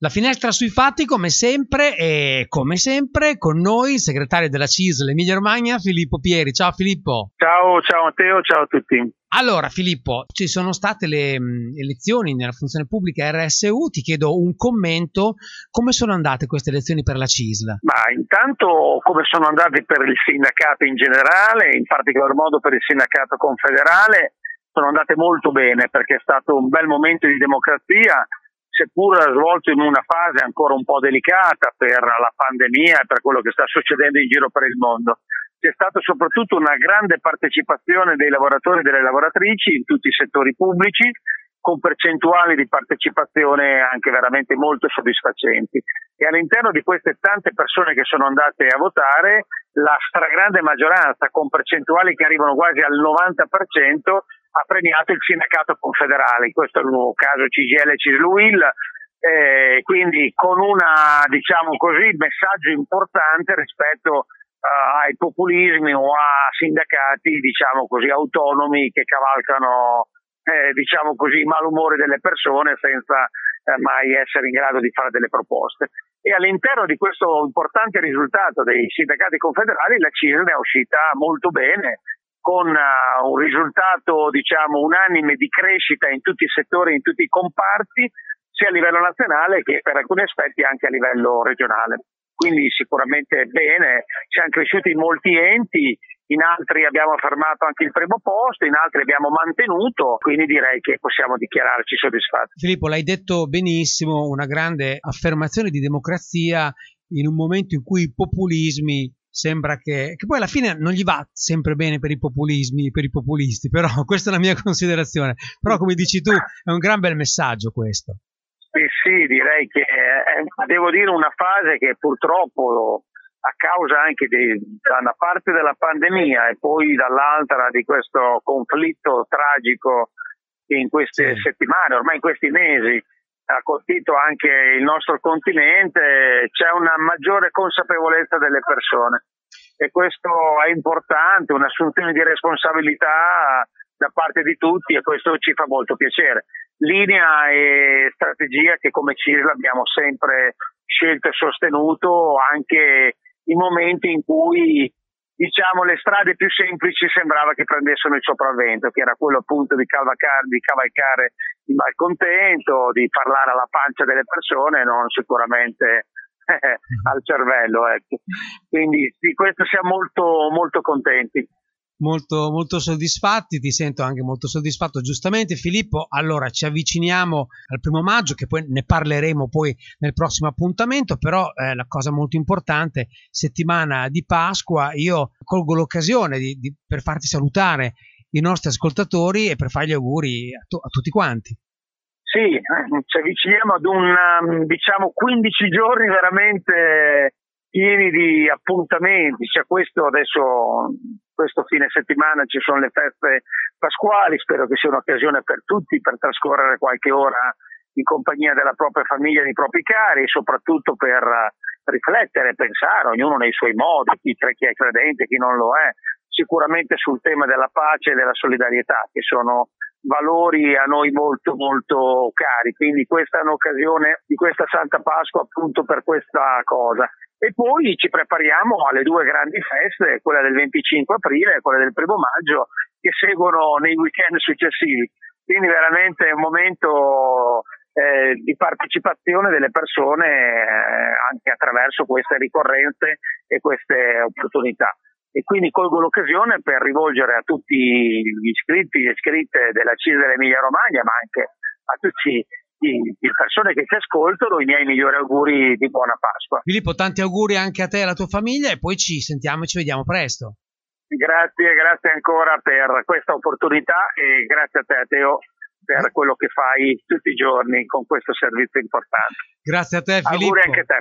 La finestra sui fatti, come sempre, e come sempre con noi il segretario della CISL Emilia Romagna, Filippo Pieri. Ciao Filippo. Ciao, ciao Matteo, ciao a tutti. Allora Filippo, ci sono state le mh, elezioni nella funzione pubblica RSU, ti chiedo un commento, come sono andate queste elezioni per la CISL? Ma intanto come sono andate per il sindacato in generale, in particolar modo per il sindacato confederale, sono andate molto bene perché è stato un bel momento di democrazia seppur svolto in una fase ancora un po' delicata per la pandemia e per quello che sta succedendo in giro per il mondo. C'è stata soprattutto una grande partecipazione dei lavoratori e delle lavoratrici in tutti i settori pubblici, con percentuali di partecipazione anche veramente molto soddisfacenti. E all'interno di queste tante persone che sono andate a votare, la stragrande maggioranza, con percentuali che arrivano quasi al 90%, ha premiato il sindacato confederale, in questo caso CGL Cisluil, eh, quindi con una, diciamo messaggio importante rispetto uh, ai populismi o a sindacati, diciamo così, autonomi che cavalcano, eh, diciamo così, i malumori delle persone senza eh, mai essere in grado di fare delle proposte. E all'interno di questo importante risultato dei sindacati confederali la CISL è uscita molto bene, con uh, un risultato diciamo unanime di crescita in tutti i settori, in tutti i comparti, sia a livello nazionale che per alcuni aspetti anche a livello regionale. Quindi sicuramente bene, siamo cresciuti in molti enti, in altri abbiamo affermato anche il primo posto, in altri abbiamo mantenuto, quindi direi che possiamo dichiararci soddisfatti. Filippo, l'hai detto benissimo, una grande affermazione di democrazia in un momento in cui i populismi sembra che, che, poi alla fine non gli va sempre bene per i populismi, per i populisti, però questa è la mia considerazione. Però come dici tu è un gran bel messaggio questo. Sì, sì, direi che è, devo dire una fase che purtroppo a causa anche di, da una parte della pandemia e poi dall'altra di questo conflitto tragico in queste sì. settimane, ormai in questi mesi, ha colpito anche il nostro continente, c'è una maggiore consapevolezza delle persone e questo è importante, un'assunzione di responsabilità da parte di tutti e questo ci fa molto piacere. Linea e strategia che come CISL abbiamo sempre scelto e sostenuto anche in momenti in cui diciamo, le strade più semplici sembrava che prendessero il sopravvento, che era quello appunto di cavalcare, di cavalcare il malcontento, di parlare alla pancia delle persone, non sicuramente eh, al cervello. Ecco. Quindi di questo siamo molto, molto contenti molto, molto soddisfatti, ti sento anche molto soddisfatto, giustamente Filippo. Allora ci avviciniamo al primo maggio, che poi ne parleremo poi nel prossimo appuntamento, però eh, la cosa molto importante, settimana di Pasqua, io colgo l'occasione di, di, per farti salutare i nostri ascoltatori e per fare gli auguri a, to- a tutti quanti. Sì, eh, ci avviciniamo ad un um, diciamo 15 giorni veramente pieni di appuntamenti, cioè questo adesso, questo fine settimana ci sono le feste pasquali, spero che sia un'occasione per tutti per trascorrere qualche ora in compagnia della propria famiglia, dei propri cari e soprattutto per riflettere, pensare, ognuno nei suoi modi, chi, chi è credente, chi non lo è, sicuramente sul tema della pace e della solidarietà, che sono valori a noi molto molto cari, quindi questa è un'occasione di questa Santa Pasqua appunto per questa cosa. E poi ci prepariamo alle due grandi feste, quella del 25 aprile e quella del primo maggio, che seguono nei weekend successivi. Quindi veramente è un momento eh, di partecipazione delle persone eh, anche attraverso queste ricorrenze e queste opportunità e quindi colgo l'occasione per rivolgere a tutti gli iscritti e iscritte della CIS dell'Emilia Romagna, ma anche a tutti le persone che ci ascoltano i miei migliori auguri di buona Pasqua. Filippo, tanti auguri anche a te e alla tua famiglia e poi ci sentiamo e ci vediamo presto. Grazie, grazie ancora per questa opportunità e grazie a te, Teo, per quello che fai tutti i giorni con questo servizio importante. Grazie a te, Filippo. Auguri anche a te.